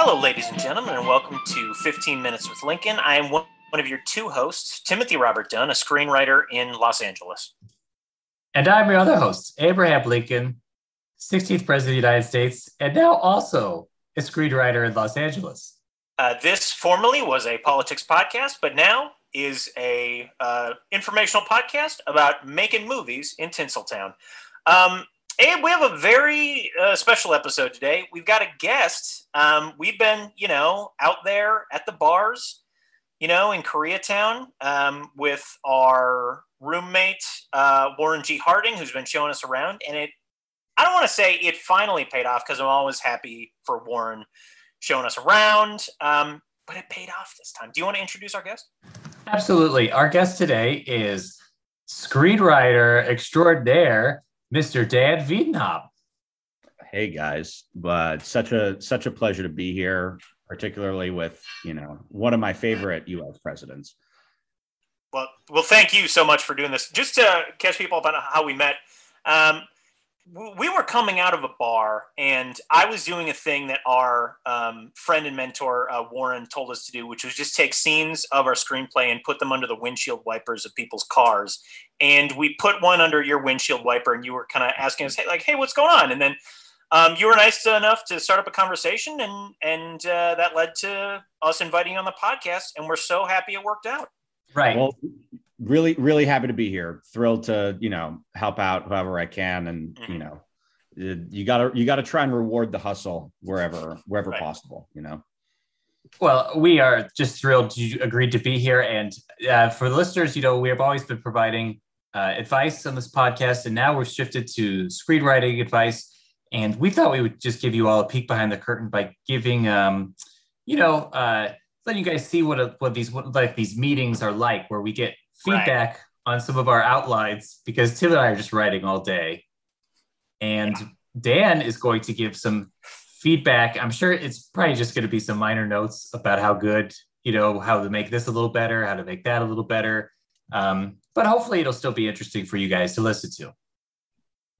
Hello, ladies and gentlemen, and welcome to 15 Minutes with Lincoln. I am one of your two hosts, Timothy Robert Dunn, a screenwriter in Los Angeles. And I'm your other host, Abraham Lincoln, 16th President of the United States, and now also a screenwriter in Los Angeles. Uh, this formerly was a politics podcast, but now is a uh, informational podcast about making movies in Tinseltown. Um, Abe, we have a very uh, special episode today. We've got a guest. Um, we've been, you know, out there at the bars, you know, in Koreatown um, with our roommate, uh, Warren G. Harding, who's been showing us around. And it, I don't want to say it finally paid off because I'm always happy for Warren showing us around, um, but it paid off this time. Do you want to introduce our guest? Absolutely. Our guest today is screenwriter extraordinaire, Mr. Dan Wiedenhoff. Hey guys, but such a such a pleasure to be here, particularly with you know one of my favorite U.S. presidents. Well, well, thank you so much for doing this. Just to catch people up on how we met, um, we were coming out of a bar, and I was doing a thing that our um, friend and mentor uh, Warren told us to do, which was just take scenes of our screenplay and put them under the windshield wipers of people's cars. And we put one under your windshield wiper, and you were kind of asking us, "Hey, like, hey, what's going on?" And then um, you were nice enough to start up a conversation, and and uh, that led to us inviting you on the podcast. And we're so happy it worked out. Right. Well, really, really happy to be here. Thrilled to you know help out whoever I can, and Mm-hmm. you know you gotta you gotta try and reward the hustle wherever wherever Right. possible. You know. Well, we are just thrilled you agreed to be here. And uh, for the listeners, you know, we have always been providing uh, advice on this podcast, and now we've shifted to screenwriting advice. And we thought we would just give you all a peek behind the curtain by giving, um, you know, uh, letting you guys see what a, what these what, like these meetings are like, where we get Right. feedback on some of our outlines because Tim and I are just writing all day, and Dan is going to give some feedback. I'm sure it's probably just going to be some minor notes about how good, you know, how to make this a little better, how to make that a little better. Um, but hopefully, it'll still be interesting for you guys to listen to.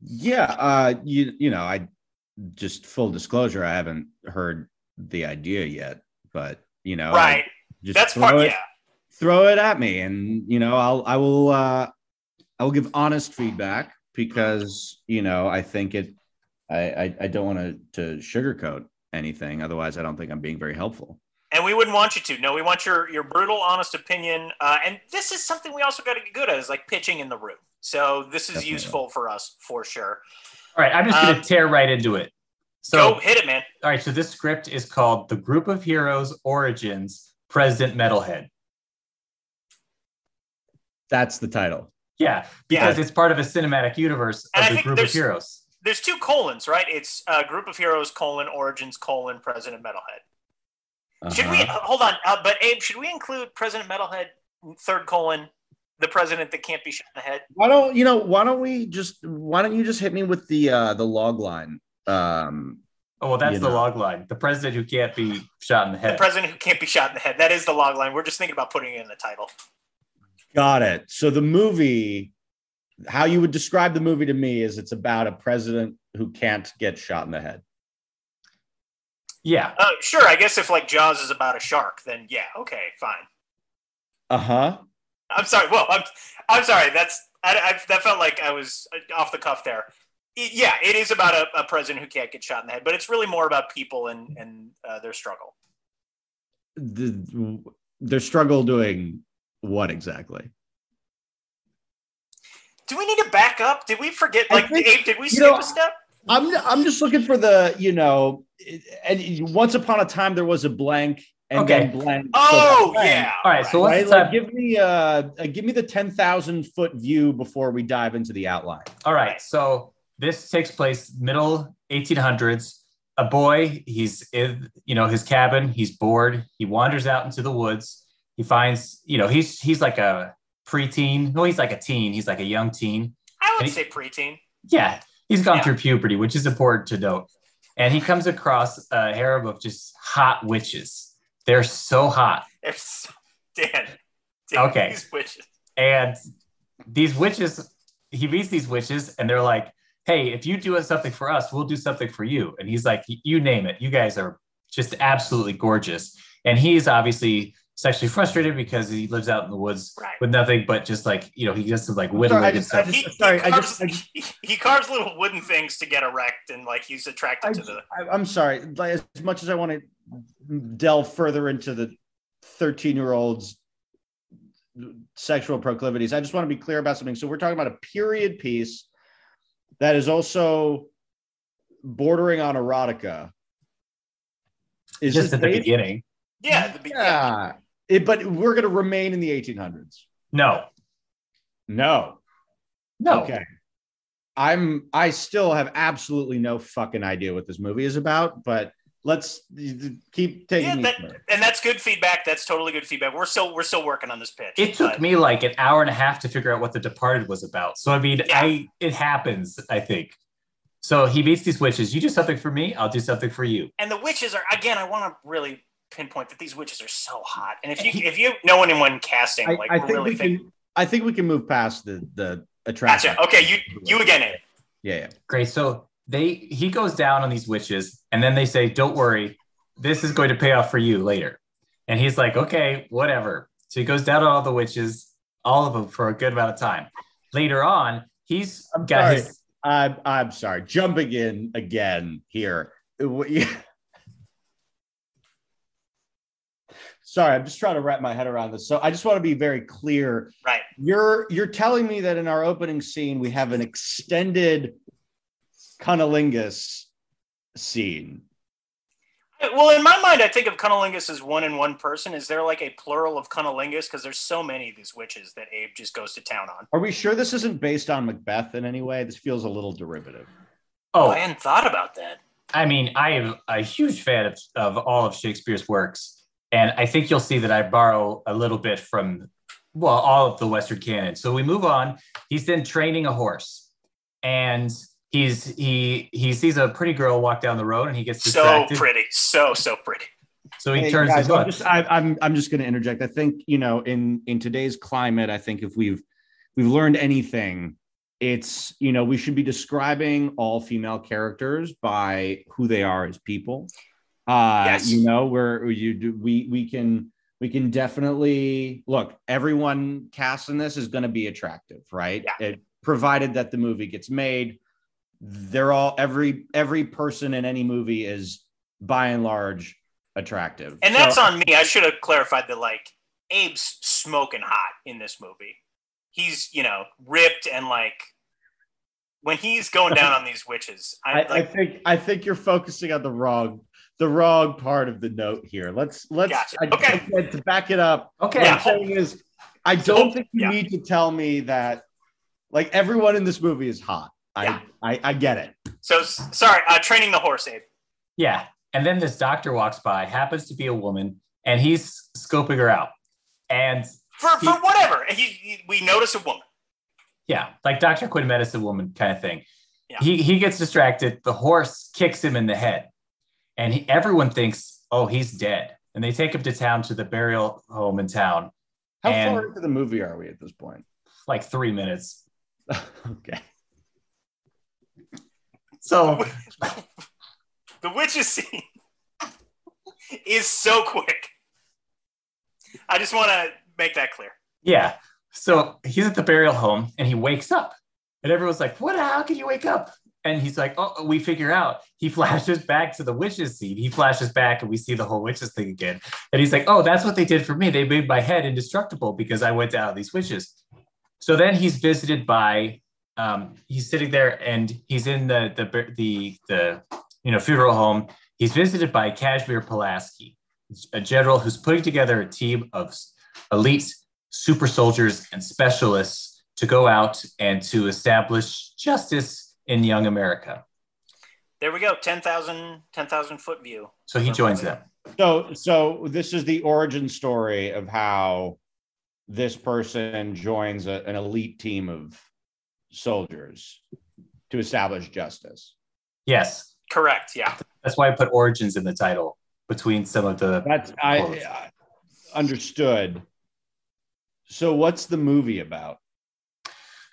Yeah. Uh. You you know I just full disclosure I haven't heard the idea yet, but you know I right. just That's throw part. it- Yeah. Throw it at me and you know i'll i will uh i will give honest feedback because you know i think it i i, I don't want to to sugarcoat anything otherwise i don't think i'm being very helpful And we wouldn't want you to. No, we want your your brutal, honest opinion. Uh, and this is something we also got to get good at is like pitching in the room. So this is Definitely. useful for us for sure. All right, I'm just going Um, to tear right into it. So, Go hit it, man. all right, so this script is called "The Group of Heroes Origins President Metalhead." That's the title Yeah, because it's part of a cinematic universe And of the group of heroes. There's two colons, right? It's uh, group of heroes colon origins colon President Metalhead. Should we Uh-huh. hold on? Uh, but Abe, should we include President Metalhead third colon the president that can't be shot in the head? why don't you know why don't we just why don't you just hit me with the uh the log line um Oh well, that's the know. log line. The president who can't be shot in the head. The president who can't be shot in the head. That is the log line. We're just thinking about putting it in the title. Got it so the movie how you would describe the movie to me is it's about a president who can't get shot in the head yeah, Uh, sure, I guess if like Jaws is about a shark, then yeah, okay, fine. uh-huh I'm sorry. Well, I'm I'm sorry. That's I, I that felt like I was uh, off the cuff there. Y- Yeah, it is about a, a president who can't get shot in the head, but it's really more about people and and uh, their struggle. the, their struggle doing what exactly? Do we need to back up? Did we forget? Like, think- Abe, did we you skip know, a step? I'm I'm just looking for the you know, and once upon a time there was a blank and Okay. then blank. Oh that blank, yeah. All right, so Right, What's like give me uh, uh give me the ten thousand foot view before we dive into the outline. All right. So this takes place middle 1800s. A boy, he's in, you know, his cabin. He's bored. He wanders out into the woods. He finds, you know, he's he's like a preteen. No, he's like a teen. He's like a young teen. I would he- say preteen. Yeah, he's gone Yeah. through puberty, which is important to note. And he comes across a harem of just hot witches. They're so hot. It's Dan. Dan Okay. These wishes. And these witches, he meets these witches, and they're like, "Hey, if you do something for us, we'll do something for you." And he's like, "You name it. You guys are just absolutely gorgeous. And he's obviously sexually frustrated because he lives out in the woods Right. with nothing but just like you know he gets some like sorry, whittling I and just- I stuff. He, just- sorry, he I carves, just- I just- he, he carves little wooden things to get erect, and like he's attracted I, to the. I, I'm sorry. Like, as much as I want to delve further into the 13 year old's sexual proclivities, I just want to be clear about something. So we're talking about a period piece that is also bordering on erotica. Is just at the beginning. Yeah, the, yeah. Yeah. It, but we're going to remain in the 1800s. No, No. no. Okay. I'm I still have absolutely no fucking idea what this movie is about, but let's keep taking Yeah, that, and that's good feedback. That's totally good feedback. We're still we're still working on this pitch. It took but- me like an hour and a half to figure out what The Departed was about. So I mean, Yeah. I it happens. I think. So he meets these witches. You do something for me, I'll do something for you. and the witches are again. I want to really pinpoint that these witches are so hot. And if you if you know anyone casting, I, like I think really we think, can I think we can move past the the attraction. gotcha. Okay, you you again, Ed. Yeah, yeah. Great. So they he goes down on these witches, and then they say, "Don't worry, this is going to pay off for you later." And he's like, "Okay, whatever." So he goes down on all the witches, all of them for a good amount of time. Later on, he's I'm got sorry. his I'm I'm sorry. Jumping in again here. What you- Sorry, I'm just trying to wrap my head around this. So I just want to be very clear. Right. You're you're telling me that in our opening scene we have an extended cunnilingus scene. Uh, well, in my mind, I think of cunnilingus as one in one person. Is there like a plural of cunnilingus? Because there's so many of these witches that Abe just goes to town on. Are we sure this isn't based on Macbeth in any way? This feels a little derivative. oh, I hadn't thought about that. I mean, I am a huge fan of, of all of Shakespeare's works, and I think you'll see that I borrow a little bit from well, all of the Western canon. So we move on. He's then training a horse, and he's he he sees a pretty girl walk down the road, and he gets So pretty, so so pretty. So he Hey, turns guys, his I'm just, I, I'm I'm just going to interject. I think you know, in in today's climate, I think if we've we've learned anything, it's you know we should be describing all female characters by who they are as people. Uh, Yes. You know, where you do we we can we can definitely look. Everyone cast in this is going to be attractive, right? Yeah. It, provided that the movie gets made. They're all every every person in any movie is by and large attractive. And that's So- on me. I should have clarified that like Abe's smoking hot in this movie. He's, you know, ripped and like when he's going down on these witches, I, I, I think I think you're focusing on the wrong the wrong part of the note here. Let's let's Gotcha. I- Okay. again, to back it up. Okay. What I'm saying is I don't think you yeah. need to tell me that like everyone in this movie is hot. Yeah. I, I I get it. so sorry, uh training the horse, Abe. Yeah. And then this doctor walks by, happens to be a woman, and he's scoping her out. And For He- for whatever. He, he- we notice a woman. yeah, like Dr. Quinn medicine woman kind of thing. Yeah. He he gets distracted. The horse kicks him in the head, and he, everyone thinks, oh, he's dead. And they take him to town to the burial home in town, How And- far into the movie are we at this point? like three minutes. okay. So the witches scene is so quick. I just want to make that clear. yeah, so he's at the burial home, and he wakes up, and everyone's like, what? The how can you wake up? And he's like, oh, we figure out. He flashes back to the witches scene. He flashes back, and we see the whole witches thing again. And he's like, oh, that's what they did for me. They made my head indestructible because I went down these witches. So then he's visited by, um, he's sitting there and he's in the the the the you know funeral home. He's visited by Casimir Pulaski, a general who's putting together a team of elite super soldiers and specialists to go out and to establish justice in young America. There we go. 10,000 10,000 foot view. So he joins them. So so this is the origin story of how this person joins a, an elite team of soldiers to establish justice. Yes, Correct. Yeah. that's why I put origins in the title between some of the. That's I, I understood. So what's the movie about?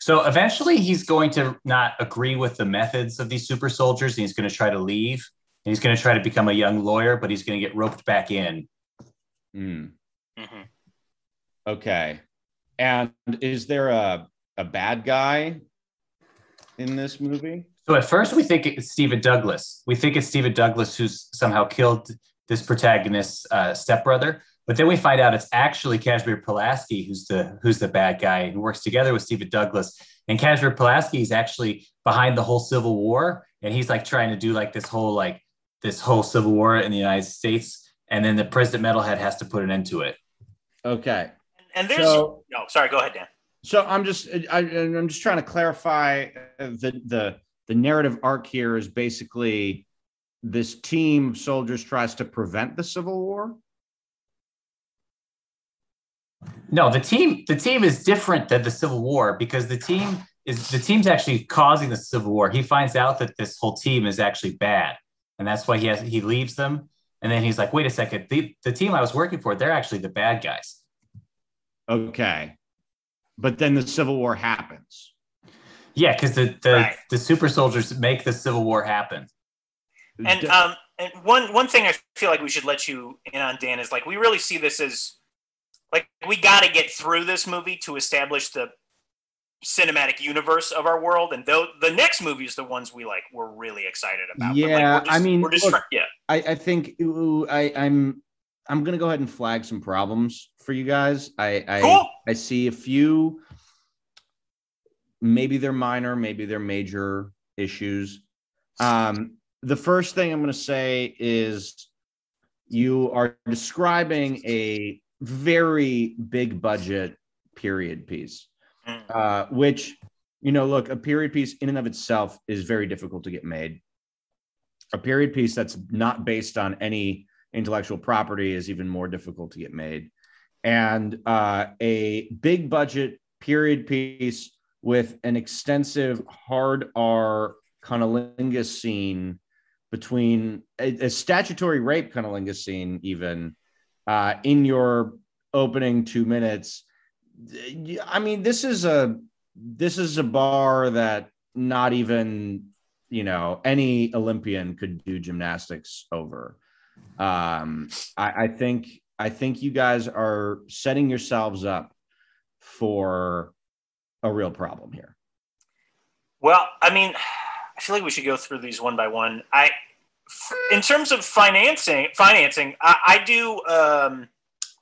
So eventually, he's going to not agree with the methods of these super soldiers, and he's going to try to leave. And he's going to try to become a young lawyer, but he's going to get roped back in. Mm. hmm Okay. And is there a a bad guy in this movie? So at first we think it's Stephen Douglas. We think it's Stephen Douglas who's somehow killed this protagonist's uh, stepbrother. But then we find out it's actually Casimir Pulaski who's the who's the bad guy who works together with Stephen Douglas. And Casimir Pulaski is actually behind the whole Civil War, and he's like trying to do like this whole like this whole Civil War in the United States. And then the President Metalhead has to put an end to it. Okay. And there's So no, sorry, go ahead, Dan. so I'm just I, I'm just trying to clarify uh, the the the narrative arc here is basically this team of soldiers tries to prevent the civil war. No, the team the team is different than the Civil War because the team is the team's actually causing the Civil War. He finds out that this whole team is actually bad, and that's why he has he leaves them. And then he's like, "Wait a second, the the team I was working for, they're actually the bad guys." Okay. But then the civil war happens. Yeah, because the the, Right. the super soldiers make the Civil War happen. And um, and one one thing I feel like we should let you in on, Dan, is like we really see this as like we got to get through this movie to establish the cinematic universe of our world, and though the next movie is the ones we like we're really excited about. Like, Yeah, we're just- I mean, we're just look- yeah, I, I think ooh, I, I'm I'm gonna go ahead and flag some problems for you guys. I I, Cool. I see a few. Maybe they're minor, maybe they're major issues. Um, the first thing I'm gonna say is you are describing a very big budget period piece Mm. uh, which you know look a period piece in and of itself is very difficult to get made a period piece that's not based on any intellectual property is even more difficult to get made and uh, a big budget period piece with an extensive hard r cunnilingus scene between a, a statutory rape cunnilingus scene even uh, in your opening two minutes I mean, this is a this is a bar that not even you know any Olympian could do gymnastics over. Um, I, I think I think you guys are setting yourselves up for a real problem here. Well, I mean, I feel like we should go through these one by one. I, in terms of financing, financing, I, I do, um,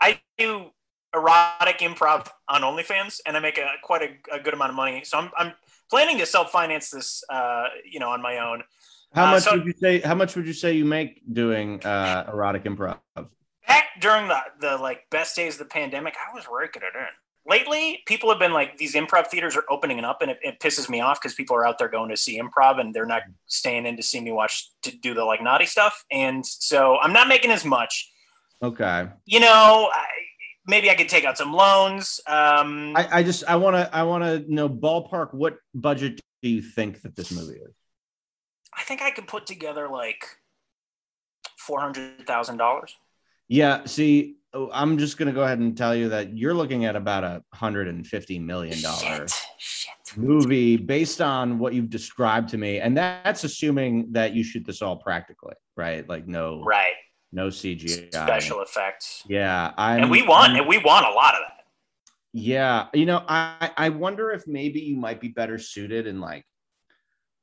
I do erotic improv on OnlyFans, and I make a quite a, a good amount of money. So I'm, I'm planning to self finance this, uh, you know, on my own. How Uh, much so- would you say? How much would you say you make doing uh, erotic improv? Back during the the like best days of the pandemic, I was raking it in. Lately, people have been like these improv theaters are opening up, and it, it pisses me off because people are out there going to see improv, and they're not staying in to see me watch to do the like naughty stuff, and so I'm not making as much. Okay, You know, I, maybe I could take out some loans. Um, I, I just I want to I want to know ballpark. What budget do you think that this movie is? I think I could put together like four hundred thousand dollars. Yeah, see, Oh, I'm just gonna go ahead and tell you that you're looking at about a hundred and fifty million dollar movie based on what you've described to me, and that's assuming that you shoot this all practically, right? Like no, Right, no CGI, special effects, Yeah, I'm, and we want I'm- and we want a lot of that. Yeah, you know, I I wonder if maybe you might be better suited in like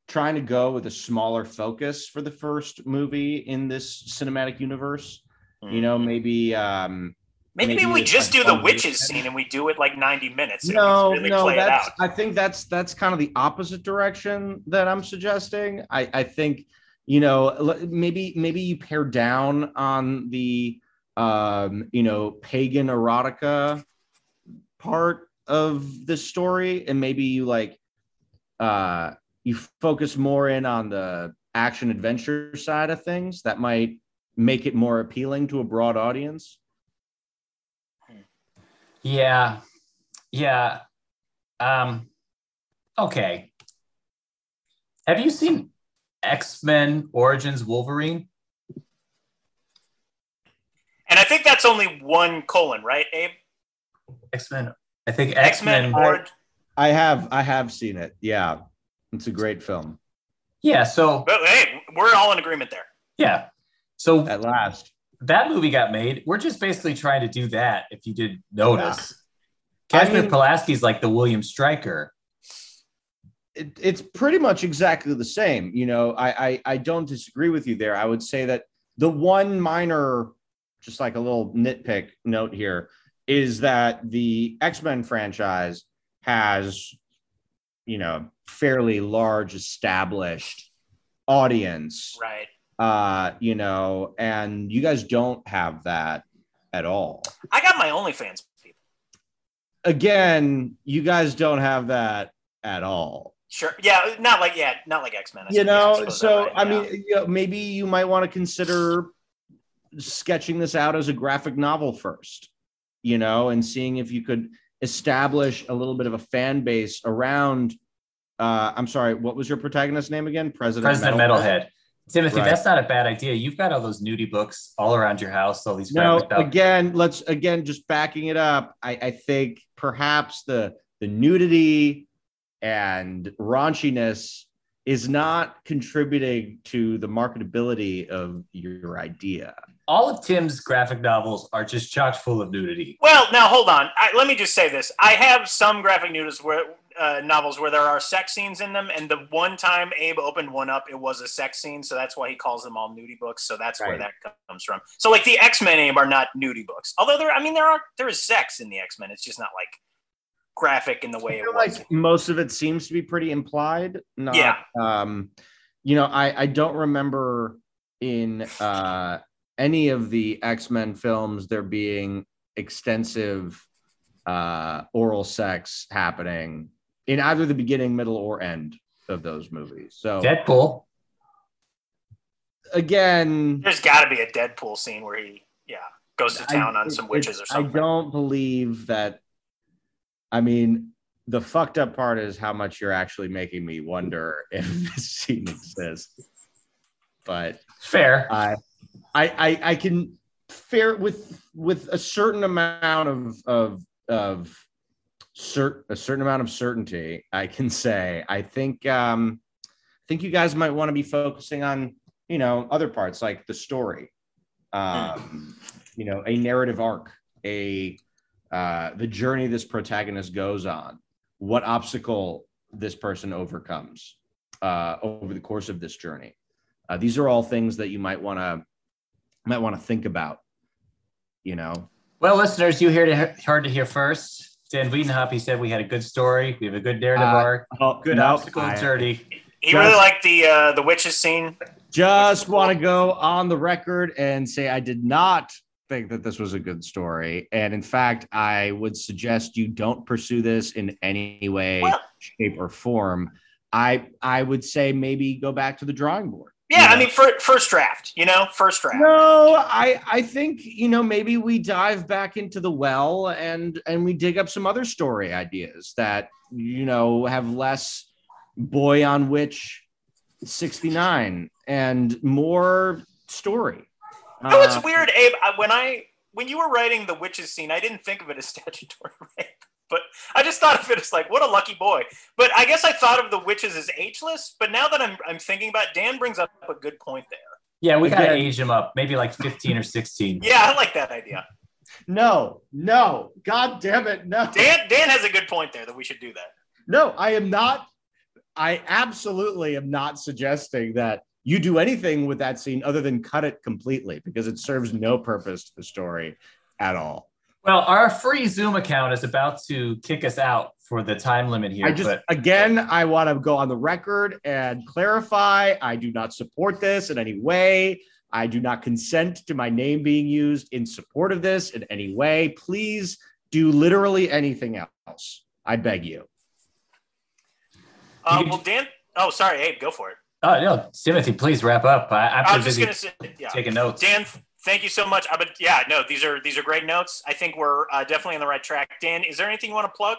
trying to go with a smaller focus for the first movie in this cinematic universe. You know, maybe um Maybe, Maybe we just like do the witches scene and we do it like 90 minutes. No, really no, that's. I think that's that's kind of the opposite direction that I'm suggesting. I I think you know maybe maybe you pare down on the um you know pagan erotica part of the story and maybe you like uh you focus more in on the action adventure side of things that might make it more appealing to a broad audience Yeah. Yeah. Um okay. Have you seen X-Men Origins Wolverine? And I think that's only one colon, right, Abe? X-Men. I think X-Men X-Men. or i have i have seen it yeah it's a great film Yeah, so but hey, we're all in agreement there. Yeah. So at last. that movie got made. We're just basically trying to do that. If you did notice, I Casimir mean- Pulaski's like the William Stryker. it, it's pretty much exactly the same. You know, I, I I don't disagree with you there. I would say that the one minor, just like a little nitpick note here, is that the X Men franchise has, you know, fairly large established audience. Right. Uh, you know, and you guys don't have that at all. I got my OnlyFans people. Again, you guys don't have that at all. Sure. Yeah. Not like yeah. Not like X Men. you know so i mean you know, maybe you might want to consider sketching this out as a graphic novel first you know and seeing if you could establish a little bit of a fan base around uh i'm sorry what was your protagonist's name again president President Metalhead. Timothy, Right. that's not a bad idea. You've got all those nudie books all around your house, all these no again let's again just backing it up i i think perhaps the the nudity and raunchiness is not contributing to the marketability of your idea all of Tim's graphic novels are just chock full of nudity. Well, now hold on. I, let me just say this. I have some graphic noodles where uh, novels where there are sex scenes in them, and the one time Abe opened one up, it was a sex scene, so that's why he calls them all nudie books. So that's where that comes from. So like the X Men Abe are not nudie books, although there, I mean, there are there is sex in the X Men. It's just not like graphic in the way I it was. like most of it seems to be pretty implied. Not, Yeah. Um, you know, I I don't remember in uh any of the X Men films there being extensive uh oral sex happening in either the beginning, middle, or end of those movies. So Deadpool. again, There's got to be a Deadpool scene where he, yeah, goes to town I- on some witches or something. I don't believe that. I mean, the fucked up part is how much you're actually making me wonder if this scene exists. But Fair. I, I, I, I can fair with with a certain amount of of of cert, a certain amount of certainty. I can say I think um, I think you guys might want to be focusing on you know other parts like the story, um, you know, a narrative arc, a uh, the journey this protagonist goes on, what obstacle this person overcomes uh, over the course of this journey. Uh, these are all things that you might want to might want to think about. You know, Well, listeners, you heard it heard to hear first. Dan Wiedenhop, he said we had a good story. We have a good narrative Uh, arc. oh, Good nope, obstacle I and journey. He really liked the uh, the witches scene. just want to go on the record and say I did not think that this was a good story, and in fact, I would suggest you don't pursue this in any way, Well- shape, or form. I I would say maybe go back to the drawing board. Yeah, you I mean, fir- first draft. You know, first draft. No, I I think you know maybe we dive back into the well and and we dig up some other story ideas that you know have less boy on witch 69 and more story. You know, it's Uh, weird, Abe. When I when you were writing the witches scene, I didn't think of it as statutory rape, but I just thought of it as like, what a lucky boy. But I guess I thought of the witches as ageless. But now that I'm I'm thinking about, it, Dan brings up a good point there. Yeah, we gotta age him up, maybe like 15 or 16. Yeah, I like that idea. No, no, god damn it, no. Dan Dan has a good point there that we should do that. No, I am not. I absolutely am not suggesting that you do anything with that scene other than cut it completely because it serves no purpose to the story at all. Well, our free Zoom account is about to kick us out for the time limit here. I just, but again, I want to go on the record and clarify I do not support this in any way. I do not consent to my name being used in support of this in any way. Please do literally anything else. I beg you. Uh, well, Dan. Oh, sorry, Abe. Go for it. oh no, Timothy, please wrap up. I, I'm I too was just gonna say, yeah. taking notes. Dan, thank you so much. Uh, but yeah, no, these are these are great notes. I think we're uh, definitely on the right track. Dan, is there anything you want to plug?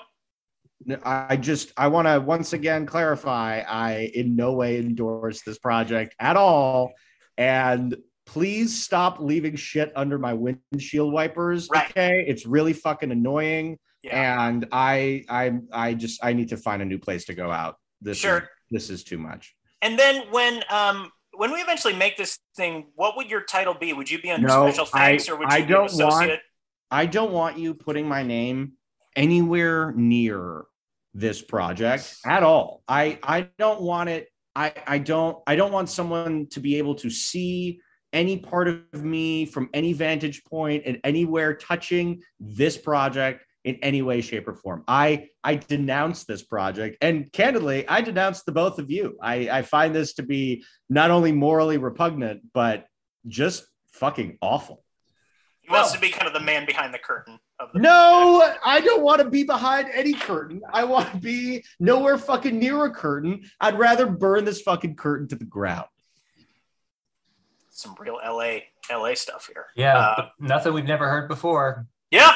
I just I want to once again clarify I in no way endorse this project at all and please stop leaving shit under my windshield wipers Right. okay it's really fucking annoying Yeah. and I I I just I need to find a new place to go out this Sure. is, this is too much And then when um when we eventually make this thing, what would your title be? Would you be under No, special thanks, I- or would you I be don't an associate? want- I don't want you putting my name anywhere near this project at all. I I don't want it. I I don't I don't want someone to be able to see any part of me from any vantage point and anywhere touching this project in any way shape or form. I I denounce this project and candidly I denounce the both of you. I I find this to be not only morally repugnant but just fucking awful. He wants to be kind of the man behind the curtain of the No, I don't want to be behind any curtain. I want to be nowhere fucking near a curtain. I'd rather burn this fucking curtain to the ground. some real LA LA stuff here. Yeah, Uh, nothing we've never heard before. Yeah.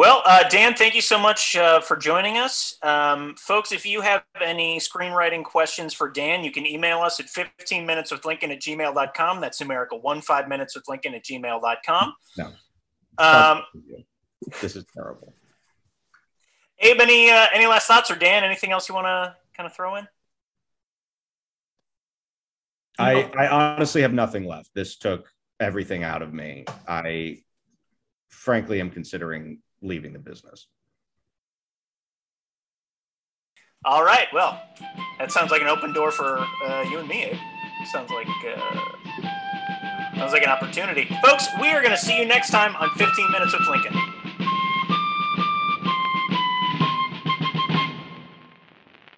Well, uh, Dan, thank you so much uh, for joining us. Um, folks, if you have any screenwriting questions for Dan, you can email us at 15 minutes with Lincoln at gmail.com. That's numerical one five minutes with Lincoln at gmail.com. No. Um, this is terrible. Abe, any, uh, any last thoughts or Dan, anything else you want to kind of throw in? I, I honestly have nothing left. This took everything out of me. I frankly am considering leaving the business. All right. Well, that sounds like an open door for uh, you and me. Abe. Sounds like uh, sounds like an opportunity, folks. We are going to see you next time on 15 Minutes with Lincoln.